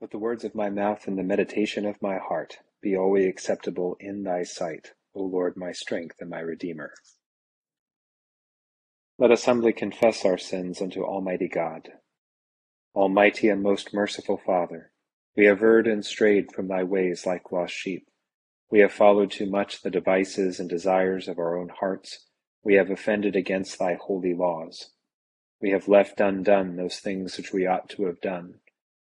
Let the words of my mouth and the meditation of my heart be always acceptable in thy sight, O Lord, my strength and my Redeemer. Let us humbly confess our sins unto Almighty God. Almighty and most merciful Father, we have erred and strayed from thy ways like lost sheep. We have followed too much the devices and desires of our own hearts. We have offended against thy holy laws. We have left undone those things which we ought to have done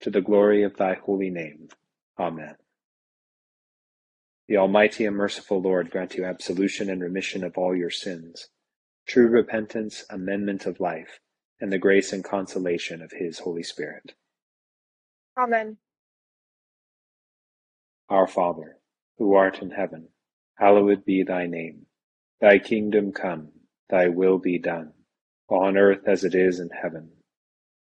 to the glory of thy holy name. Amen. The Almighty and merciful Lord grant you absolution and remission of all your sins, true repentance, amendment of life, and the grace and consolation of his Holy Spirit. Amen. Our Father, who art in heaven, hallowed be thy name. Thy kingdom come, thy will be done, on earth as it is in heaven.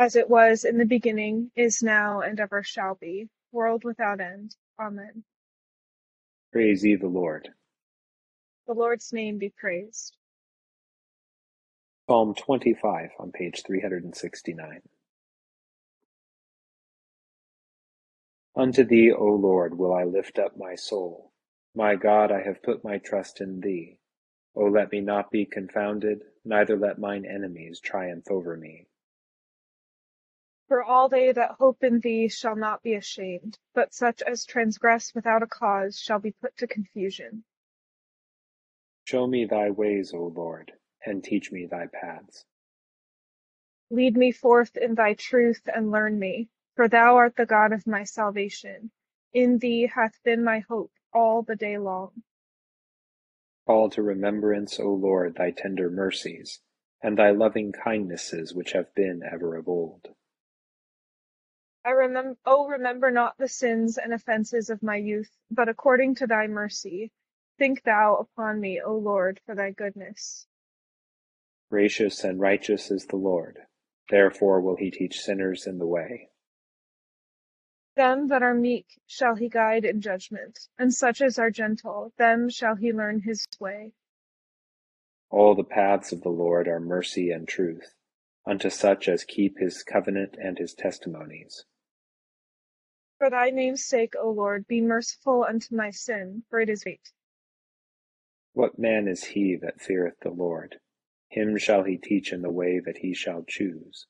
as it was in the beginning, is now, and ever shall be, world without end. Amen. Praise ye the Lord. The Lord's name be praised. Psalm 25 on page 369. Unto thee, O Lord, will I lift up my soul. My God, I have put my trust in thee. O let me not be confounded, neither let mine enemies triumph over me. For all they that hope in thee shall not be ashamed, but such as transgress without a cause shall be put to confusion. Show me thy ways, O Lord, and teach me thy paths. Lead me forth in thy truth and learn me, for thou art the God of my salvation. In thee hath been my hope all the day long. Call to remembrance, O Lord, thy tender mercies, and thy loving kindnesses which have been ever of old. I remember, oh, remember not the sins and offenses of my youth, but according to thy mercy, think thou upon me, O Lord, for thy goodness. Gracious and righteous is the Lord, therefore will he teach sinners in the way. Them that are meek shall he guide in judgment, and such as are gentle, them shall he learn his way. All the paths of the Lord are mercy and truth, unto such as keep his covenant and his testimonies. For thy name's sake, O Lord, be merciful unto my sin, for it is great. What man is he that feareth the Lord? Him shall he teach in the way that he shall choose.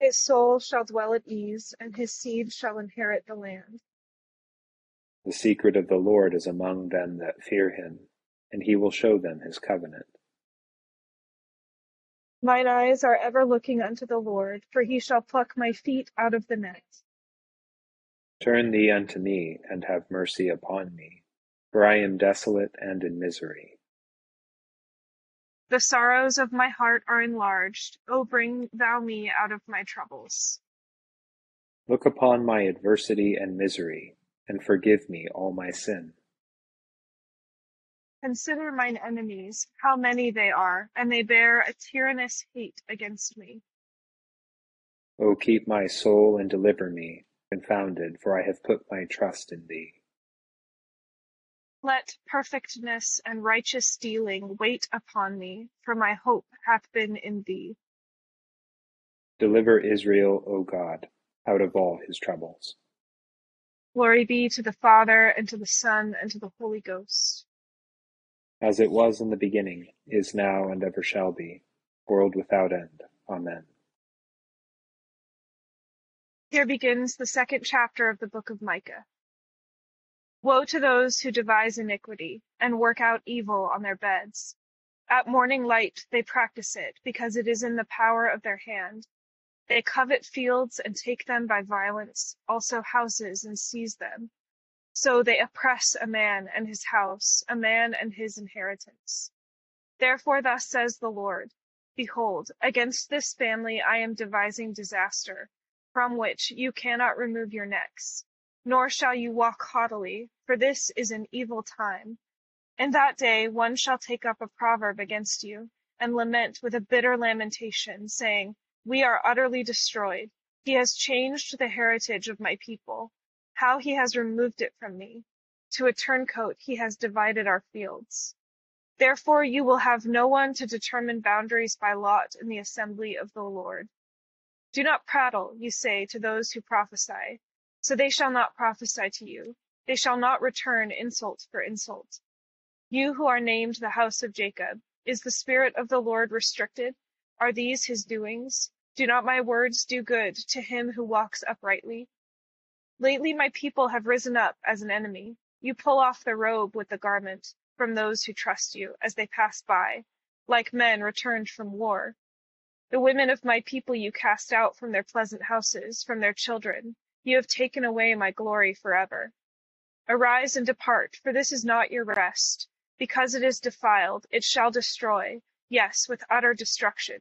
His soul shall dwell at ease, and his seed shall inherit the land. The secret of the Lord is among them that fear him, and he will show them his covenant. Mine eyes are ever looking unto the Lord, for he shall pluck my feet out of the net. Turn thee unto me, and have mercy upon me, for I am desolate and in misery. The sorrows of my heart are enlarged. O bring thou me out of my troubles. Look upon my adversity and misery, and forgive me all my sin. Consider mine enemies, how many they are, and they bear a tyrannous hate against me. O keep my soul and deliver me confounded, for I have put my trust in thee. Let perfectness and righteous dealing wait upon me, for my hope hath been in thee. Deliver Israel, O God, out of all his troubles. Glory be to the Father, and to the Son, and to the Holy Ghost. As it was in the beginning, is now, and ever shall be, world without end. Amen. Here begins the second chapter of the book of Micah. Woe to those who devise iniquity and work out evil on their beds. At morning light they practice it, because it is in the power of their hand. They covet fields and take them by violence, also houses and seize them. So they oppress a man and his house, a man and his inheritance. Therefore thus says the Lord, Behold, against this family I am devising disaster from which you cannot remove your necks, nor shall you walk haughtily, for this is an evil time. In that day one shall take up a proverb against you, and lament with a bitter lamentation, saying, We are utterly destroyed. He has changed the heritage of my people. How he has removed it from me. To a turncoat he has divided our fields. Therefore you will have no one to determine boundaries by lot in the assembly of the Lord. Do not prattle, you say, to those who prophesy. So they shall not prophesy to you. They shall not return insult for insult. You who are named the house of Jacob, is the Spirit of the Lord restricted? Are these his doings? Do not my words do good to him who walks uprightly? Lately my people have risen up as an enemy. You pull off the robe with the garment from those who trust you as they pass by, like men returned from war. The women of my people you cast out from their pleasant houses, from their children. You have taken away my glory forever. Arise and depart, for this is not your rest. Because it is defiled, it shall destroy, yes, with utter destruction.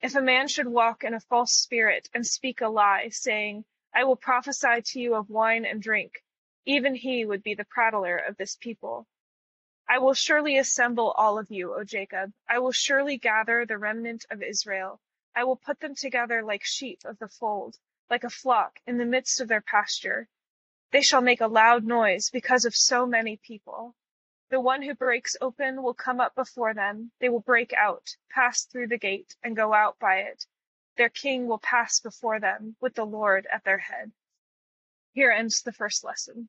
If a man should walk in a false spirit and speak a lie, saying, I will prophesy to you of wine and drink, even he would be the prattler of this people. I will surely assemble all of you, O Jacob. I will surely gather the remnant of Israel. I will put them together like sheep of the fold, like a flock in the midst of their pasture. They shall make a loud noise because of so many people. The one who breaks open will come up before them. They will break out, pass through the gate, and go out by it. Their king will pass before them, with the Lord at their head. Here ends the first lesson.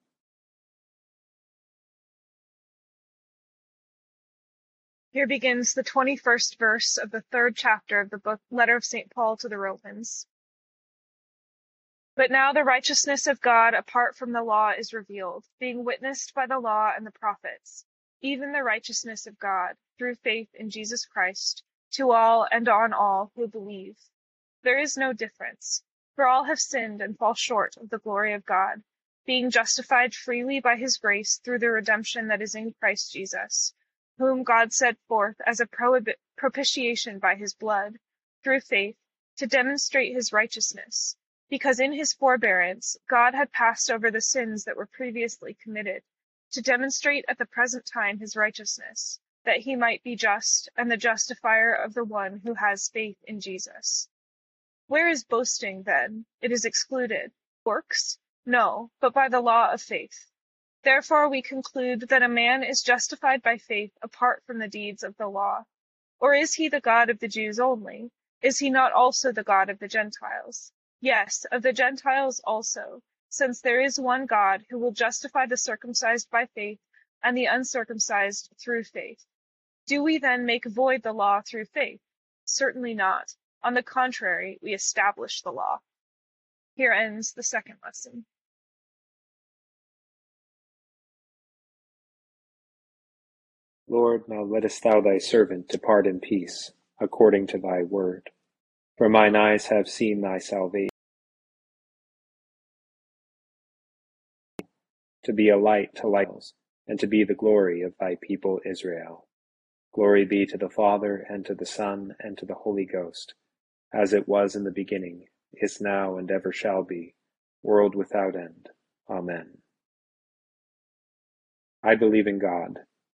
Here begins the 21st verse of the third chapter of the book letter of St. Paul to the Romans. But now the righteousness of God apart from the law is revealed, being witnessed by the law and the prophets, even the righteousness of God through faith in Jesus Christ to all and on all who believe. There is no difference, for all have sinned and fall short of the glory of God, being justified freely by his grace through the redemption that is in Christ Jesus whom God set forth as a propitiation by his blood, through faith, to demonstrate his righteousness, because in his forbearance God had passed over the sins that were previously committed, to demonstrate at the present time his righteousness, that he might be just and the justifier of the one who has faith in Jesus. Where is boasting, then? It is excluded. Works? No, but by the law of faith. Therefore we conclude that a man is justified by faith apart from the deeds of the law. Or is he the God of the Jews only? Is he not also the God of the Gentiles? Yes, of the Gentiles also, since there is one God who will justify the circumcised by faith and the uncircumcised through faith. Do we then make void the law through faith? Certainly not. On the contrary, we establish the law. Here ends the second lesson. Lord, now lettest thou thy servant depart in peace. according to thy word. For mine eyes have seen thy salvation, to be a light to lights, and to be the glory of thy people Israel. Glory be to the Father, and to the Son, and to the Holy Ghost, as it was in the beginning, is now, and ever shall be, world without end. Amen. I believe in God,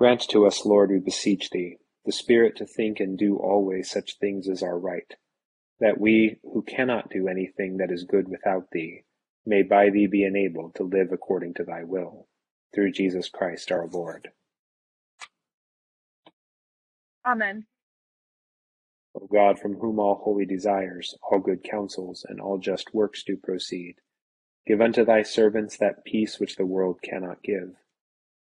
Grant to us, Lord, we beseech thee, the Spirit to think and do always such things as are right, that we, who cannot do anything that is good without thee, may by thee be enabled to live according to thy will. Through Jesus Christ our Lord. Amen. O God, from whom all holy desires, all good counsels, and all just works do proceed, give unto thy servants that peace which the world cannot give,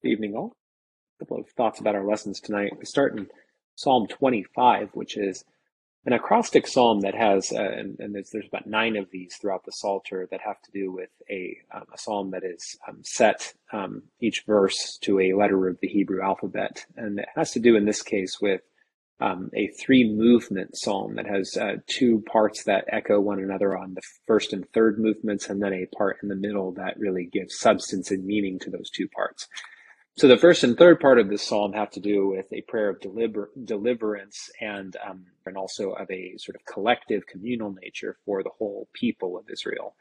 Good evening, all. A couple of thoughts about our lessons tonight. We start in Psalm 25, which is an acrostic psalm that has, uh, and, and there's, there's, about nine of these throughout the Psalter that have to do with a, um, a psalm that is um, set um, each verse to a letter of the Hebrew alphabet. And it has to do in this case with um, a three movement psalm that has uh, two parts that echo one another on the first and third movements, and then a part in the middle that really gives substance and meaning to those two parts. So the first and third part of this psalm have to do with a prayer of deliver, deliverance and um, and also of a sort of collective communal nature for the whole people of Israel.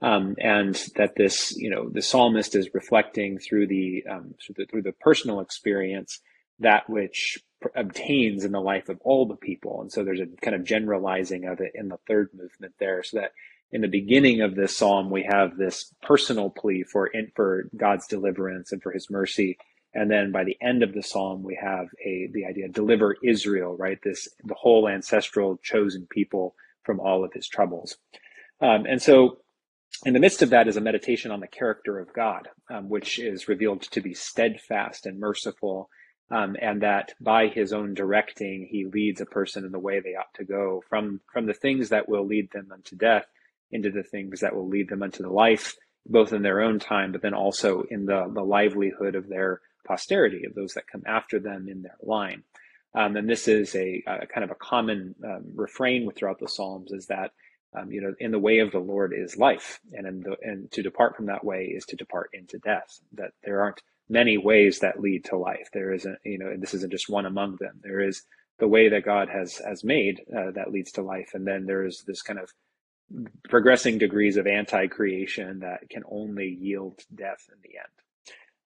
Um, and that this, you know, the psalmist is reflecting through the, um, through the through the personal experience that which obtains in the life of all the people. And so there's a kind of generalizing of it in the third movement there, so that in the beginning of this psalm, we have this personal plea for for God's deliverance and for His mercy, and then by the end of the psalm, we have a the idea deliver Israel, right? This the whole ancestral chosen people from all of His troubles, um, and so. In the midst of that is a meditation on the character of God, um, which is revealed to be steadfast and merciful, um, and that by his own directing he leads a person in the way they ought to go from from the things that will lead them unto death into the things that will lead them unto the life, both in their own time, but then also in the, the livelihood of their posterity, of those that come after them in their line. Um, and this is a, a, kind of a common um, refrain throughout the Psalms is that, um, you know, in the way of the Lord is life, and the, and to depart from that way is to depart into death. That there aren't many ways that lead to life. There isn't, you know, this isn't just one among them. There is the way that God has has made uh, that leads to life, and then there is this kind of progressing degrees of anti-creation that can only yield death in the end.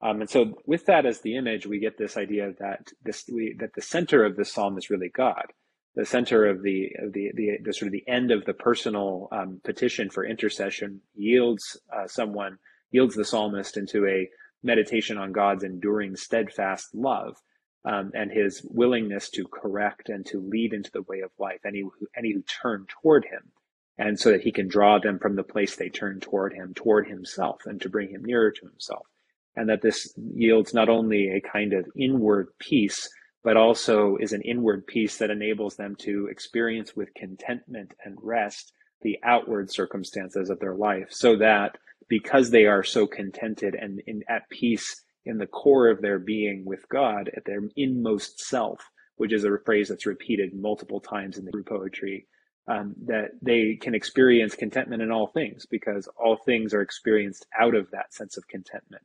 Um, and so, with that as the image, we get this idea that this we, that the center of this psalm is really God, the center of the of the, the, the sort of the end of the personal um, petition for intercession yields uh, someone yields the psalmist into a meditation on God's enduring steadfast love um, and his willingness to correct and to lead into the way of life any any who turn toward him and so that he can draw them from the place they turn toward him toward himself and to bring him nearer to himself. And that this yields not only a kind of inward peace but also is an inward peace that enables them to experience with contentment and rest the outward circumstances of their life so that because they are so contented and in, at peace in the core of their being with God at their inmost self, which is a phrase that's repeated multiple times in the poetry, um, that they can experience contentment in all things because all things are experienced out of that sense of contentment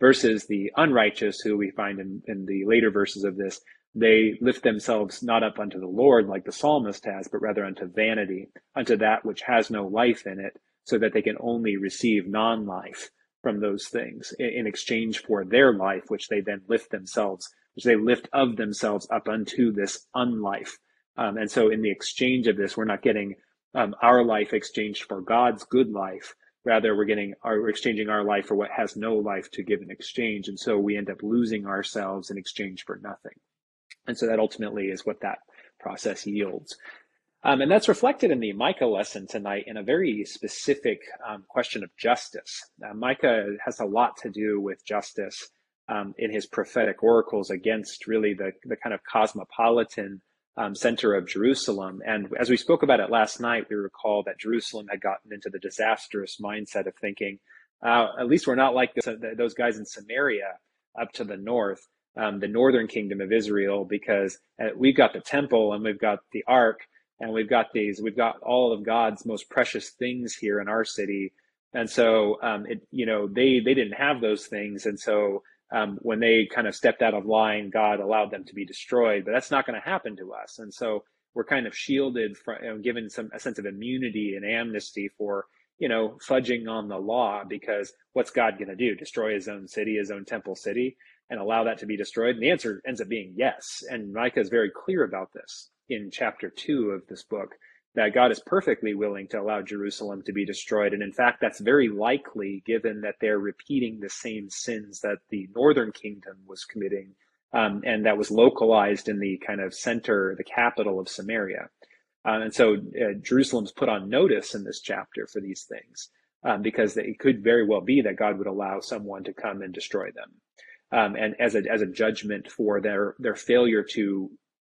versus the unrighteous who we find in, in the later verses of this they lift themselves not up unto the Lord like the psalmist has, but rather unto vanity, unto that which has no life in it, so that they can only receive non life from those things in exchange for their life, which they then lift themselves, which they lift of themselves up unto this unlife. Um, and so, in the exchange of this, we're not getting um, our life exchanged for God's good life. Rather, we're getting our we're exchanging our life for what has no life to give in exchange, and so we end up losing ourselves in exchange for nothing. And so that ultimately is what that process yields. Um, and that's reflected in the Micah lesson tonight in a very specific um, question of justice. Uh, Micah has a lot to do with justice um, in his prophetic oracles against really the, the kind of cosmopolitan um, center of Jerusalem. And as we spoke about it last night, we recall that Jerusalem had gotten into the disastrous mindset of thinking, uh, at least we're not like those guys in Samaria up to the north um, the northern kingdom of Israel because uh, we've got the temple and we've got the ark and we've got these we've got all of God's most precious things here in our city and so um, it you know they they didn't have those things and so um, when they kind of stepped out of line God allowed them to be destroyed but that's not going to happen to us and so we're kind of shielded from you know, given some a sense of immunity and amnesty for you know fudging on the law because what's God going to do destroy his own city his own temple city and allow that to be destroyed? And the answer ends up being yes. And Micah is very clear about this in chapter two of this book that God is perfectly willing to allow Jerusalem to be destroyed. And in fact, that's very likely given that they're repeating the same sins that the northern kingdom was committing. Um, and that was localized in the kind of center, the capital of Samaria. Uh, and so uh, Jerusalem's put on notice in this chapter for these things um, because it could very well be that God would allow someone to come and destroy them um, and as a as a judgment for their their failure to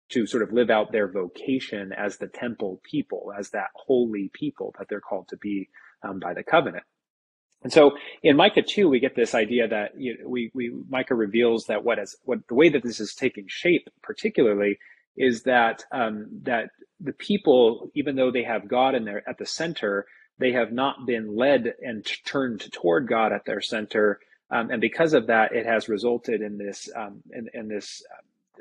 to sort of live out their vocation as the temple people, as that holy people that they're called to be um, by the covenant. And so in Micah 2, we get this idea that you know, we, we, Micah reveals that what is, what the way that this is taking shape, particularly, is that, um, that the people, even though they have God in their, at the center, they have not been led and turned toward God at their center um, and because of that, it has resulted in this um, in, in, this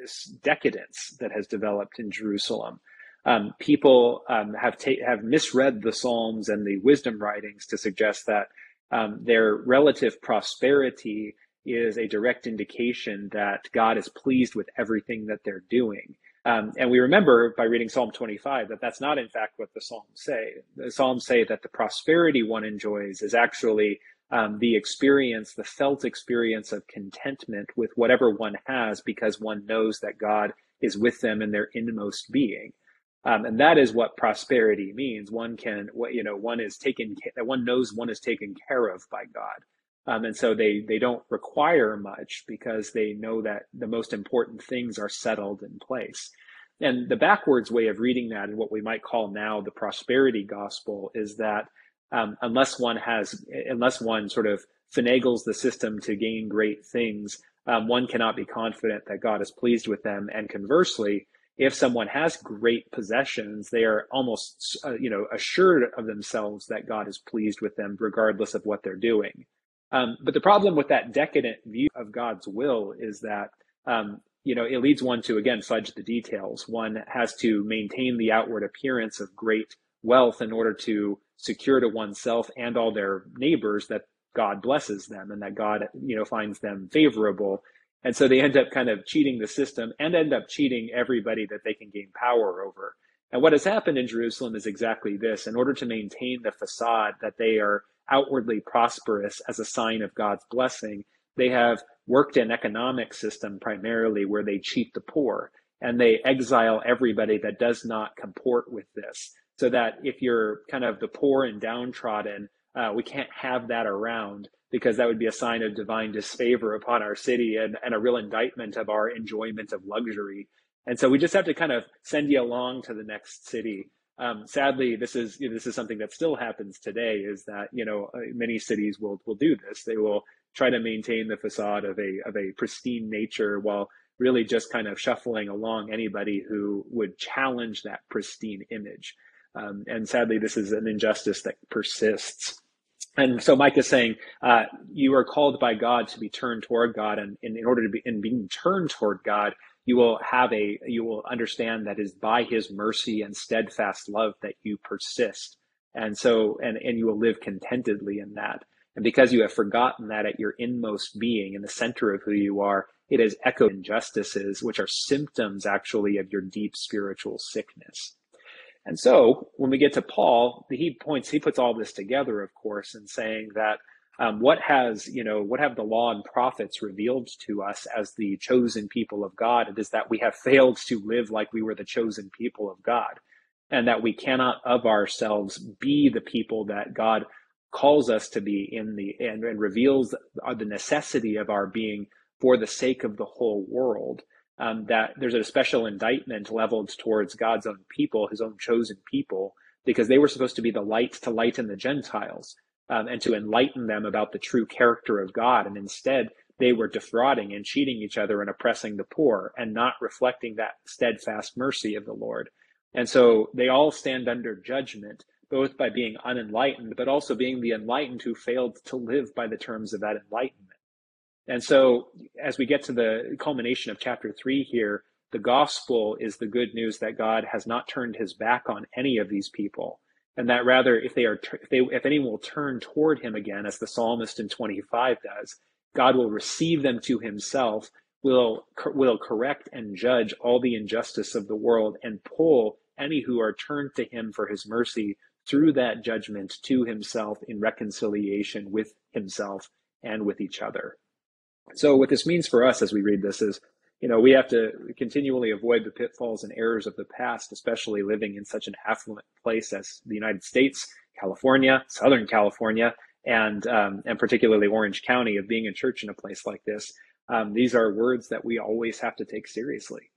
this decadence that has developed in Jerusalem. Um, people um, have ta- have misread the Psalms and the wisdom writings to suggest that um, their relative prosperity is a direct indication that God is pleased with everything that they're doing. Um, and we remember by reading Psalm 25 that that's not in fact what the Psalms say. The Psalms say that the prosperity one enjoys is actually um, the experience, the felt experience of contentment with whatever one has because one knows that God is with them in their inmost being. Um, and that is what prosperity means. One can, you know, one is taken, one knows one is taken care of by God. Um, and so they, they don't require much because they know that the most important things are settled in place. And the backwards way of reading that and what we might call now the prosperity gospel is that um, unless one has, unless one sort of finagles the system to gain great things, um, one cannot be confident that God is pleased with them. And conversely, if someone has great possessions, they are almost, uh, you know, assured of themselves that God is pleased with them, regardless of what they're doing. Um, but the problem with that decadent view of God's will is that, um, you know, it leads one to again fudge the details. One has to maintain the outward appearance of great wealth in order to secure to oneself and all their neighbors that God blesses them and that God, you know, finds them favorable. And so they end up kind of cheating the system and end up cheating everybody that they can gain power over. And what has happened in Jerusalem is exactly this. In order to maintain the facade that they are outwardly prosperous as a sign of God's blessing, they have worked an economic system primarily where they cheat the poor and they exile everybody that does not comport with this. So that if you're kind of the poor and downtrodden, uh, we can't have that around because that would be a sign of divine disfavor upon our city and, and a real indictment of our enjoyment of luxury. And so we just have to kind of send you along to the next city. Um, sadly, this is you know, this is something that still happens today. Is that you know uh, many cities will will do this. They will try to maintain the facade of a of a pristine nature while really just kind of shuffling along anybody who would challenge that pristine image. Um, and sadly, this is an injustice that persists. And so Micah is saying, uh, you are called by God to be turned toward God, and, in order to be in being turned toward God, you will have a you will understand that is by His mercy and steadfast love that you persist, and so and and you will live contentedly in that. And because you have forgotten that at your inmost being, in the center of who you are, it has echoed injustices, which are symptoms actually of your deep spiritual sickness. And so when we get to Paul, he points, he puts all this together, of course, in saying that um, what has, you know, what have the law and prophets revealed to us as the chosen people of God? It is that we have failed to live like we were the chosen people of God, and that we cannot of ourselves be the people that God calls us to be in the and, and reveals the necessity of our being for the sake of the whole world um, that there's a special indictment leveled towards God's own people, his own chosen people, because they were supposed to be the light to lighten the Gentiles um, and to enlighten them about the true character of God. And instead, they were defrauding and cheating each other and oppressing the poor and not reflecting that steadfast mercy of the Lord. And so they all stand under judgment, both by being unenlightened, but also being the enlightened who failed to live by the terms of that enlightenment. And so, as we get to the culmination of chapter three here, the gospel is the good news that God has not turned his back on any of these people. And that rather, if they are, if they, if anyone will turn toward him again, as the psalmist in 25 does, God will receive them to himself, will, will correct and judge all the injustice of the world and pull any who are turned to him for his mercy through that judgment to himself in reconciliation with himself and with each other. So what this means for us as we read this is, you know, we have to continually avoid the pitfalls and errors of the past, especially living in such an affluent place as the United States, California, Southern California, and um, and particularly Orange County of being a church in a place like this. Um, these are words that we always have to take seriously.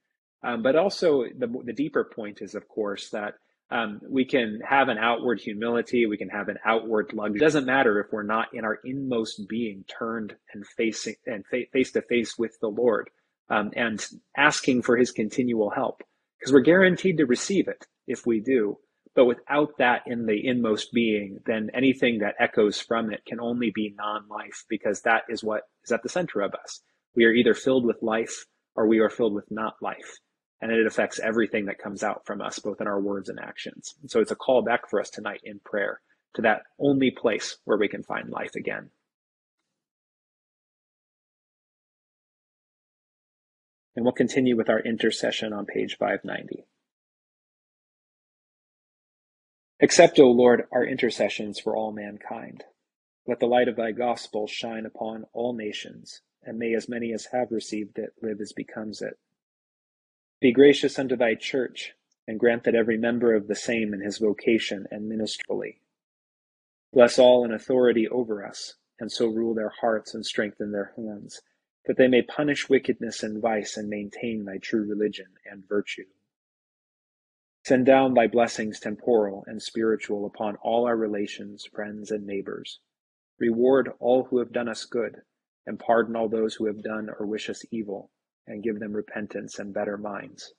Um, but also the, the deeper point is, of course, that um, we can have an outward humility, we can have an outward luxury. It doesn't matter if we're not in our inmost being turned and facing and face to face with the Lord um, and asking for His continual help, because we're guaranteed to receive it if we do. But without that in the inmost being, then anything that echoes from it can only be non-life, because that is what is at the center of us. We are either filled with life or we are filled with not life and it affects everything that comes out from us, both in our words and actions. And so it's a call back for us tonight in prayer to that only place where we can find life again. And we'll continue with our intercession on page 590. Accept, O Lord, our intercessions for all mankind. Let the light of thy gospel shine upon all nations, and may as many as have received it live as becomes it be gracious unto thy church, and grant that every member of the same in his vocation and ministry. Bless all in authority over us, and so rule their hearts and strengthen their hands, that they may punish wickedness and vice and maintain thy true religion and virtue. Send down thy blessings temporal and spiritual upon all our relations, friends, and neighbors. Reward all who have done us good, and pardon all those who have done or wish us evil and give them repentance and better minds.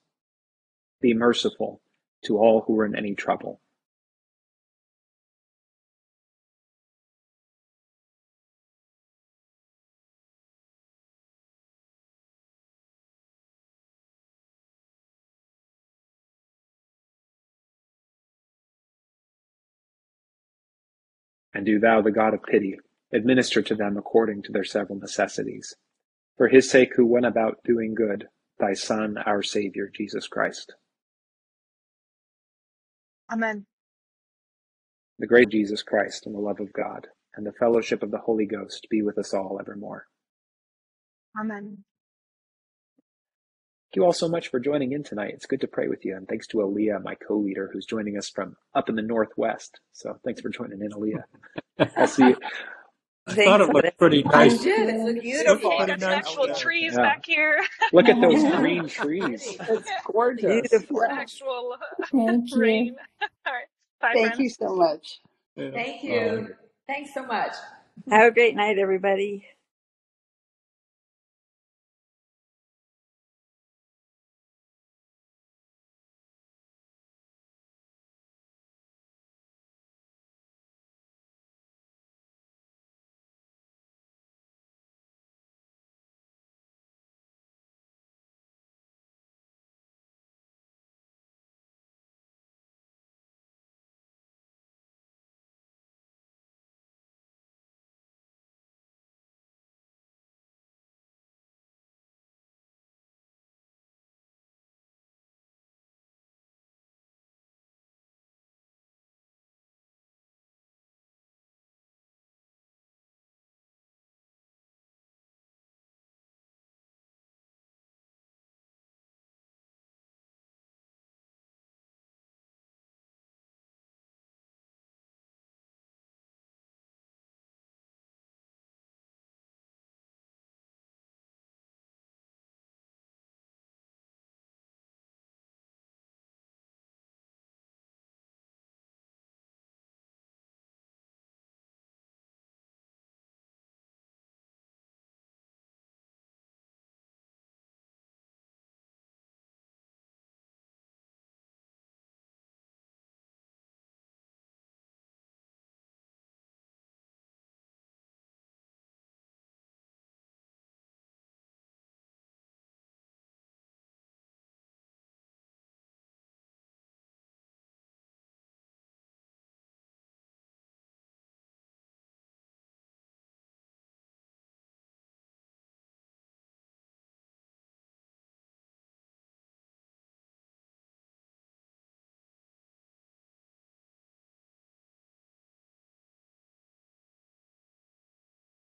Be merciful to all who are in any trouble. And do thou, the God of pity, administer to them according to their several necessities for his sake who went about doing good, thy Son, our Saviour, Jesus Christ. Amen. The great Jesus Christ and the love of God and the fellowship of the Holy Ghost be with us all evermore. Amen. Thank you all so much for joining in tonight. It's good to pray with you. And thanks to Aaliyah, my co leader, who's joining us from up in the Northwest. So thanks for joining in, Aaliyah. I'll see you. I thought it looked pretty I nice. did. It looks Beautiful. beautiful. Got some nice actual trees Yeah. back here. Look at those Yeah. green trees. It's gorgeous. Beautiful. Yeah. actual Thank you. All right. Bye, Thank friends. you so much. Yeah. Thank you. Um, Thanks so much. Have a great night, everybody.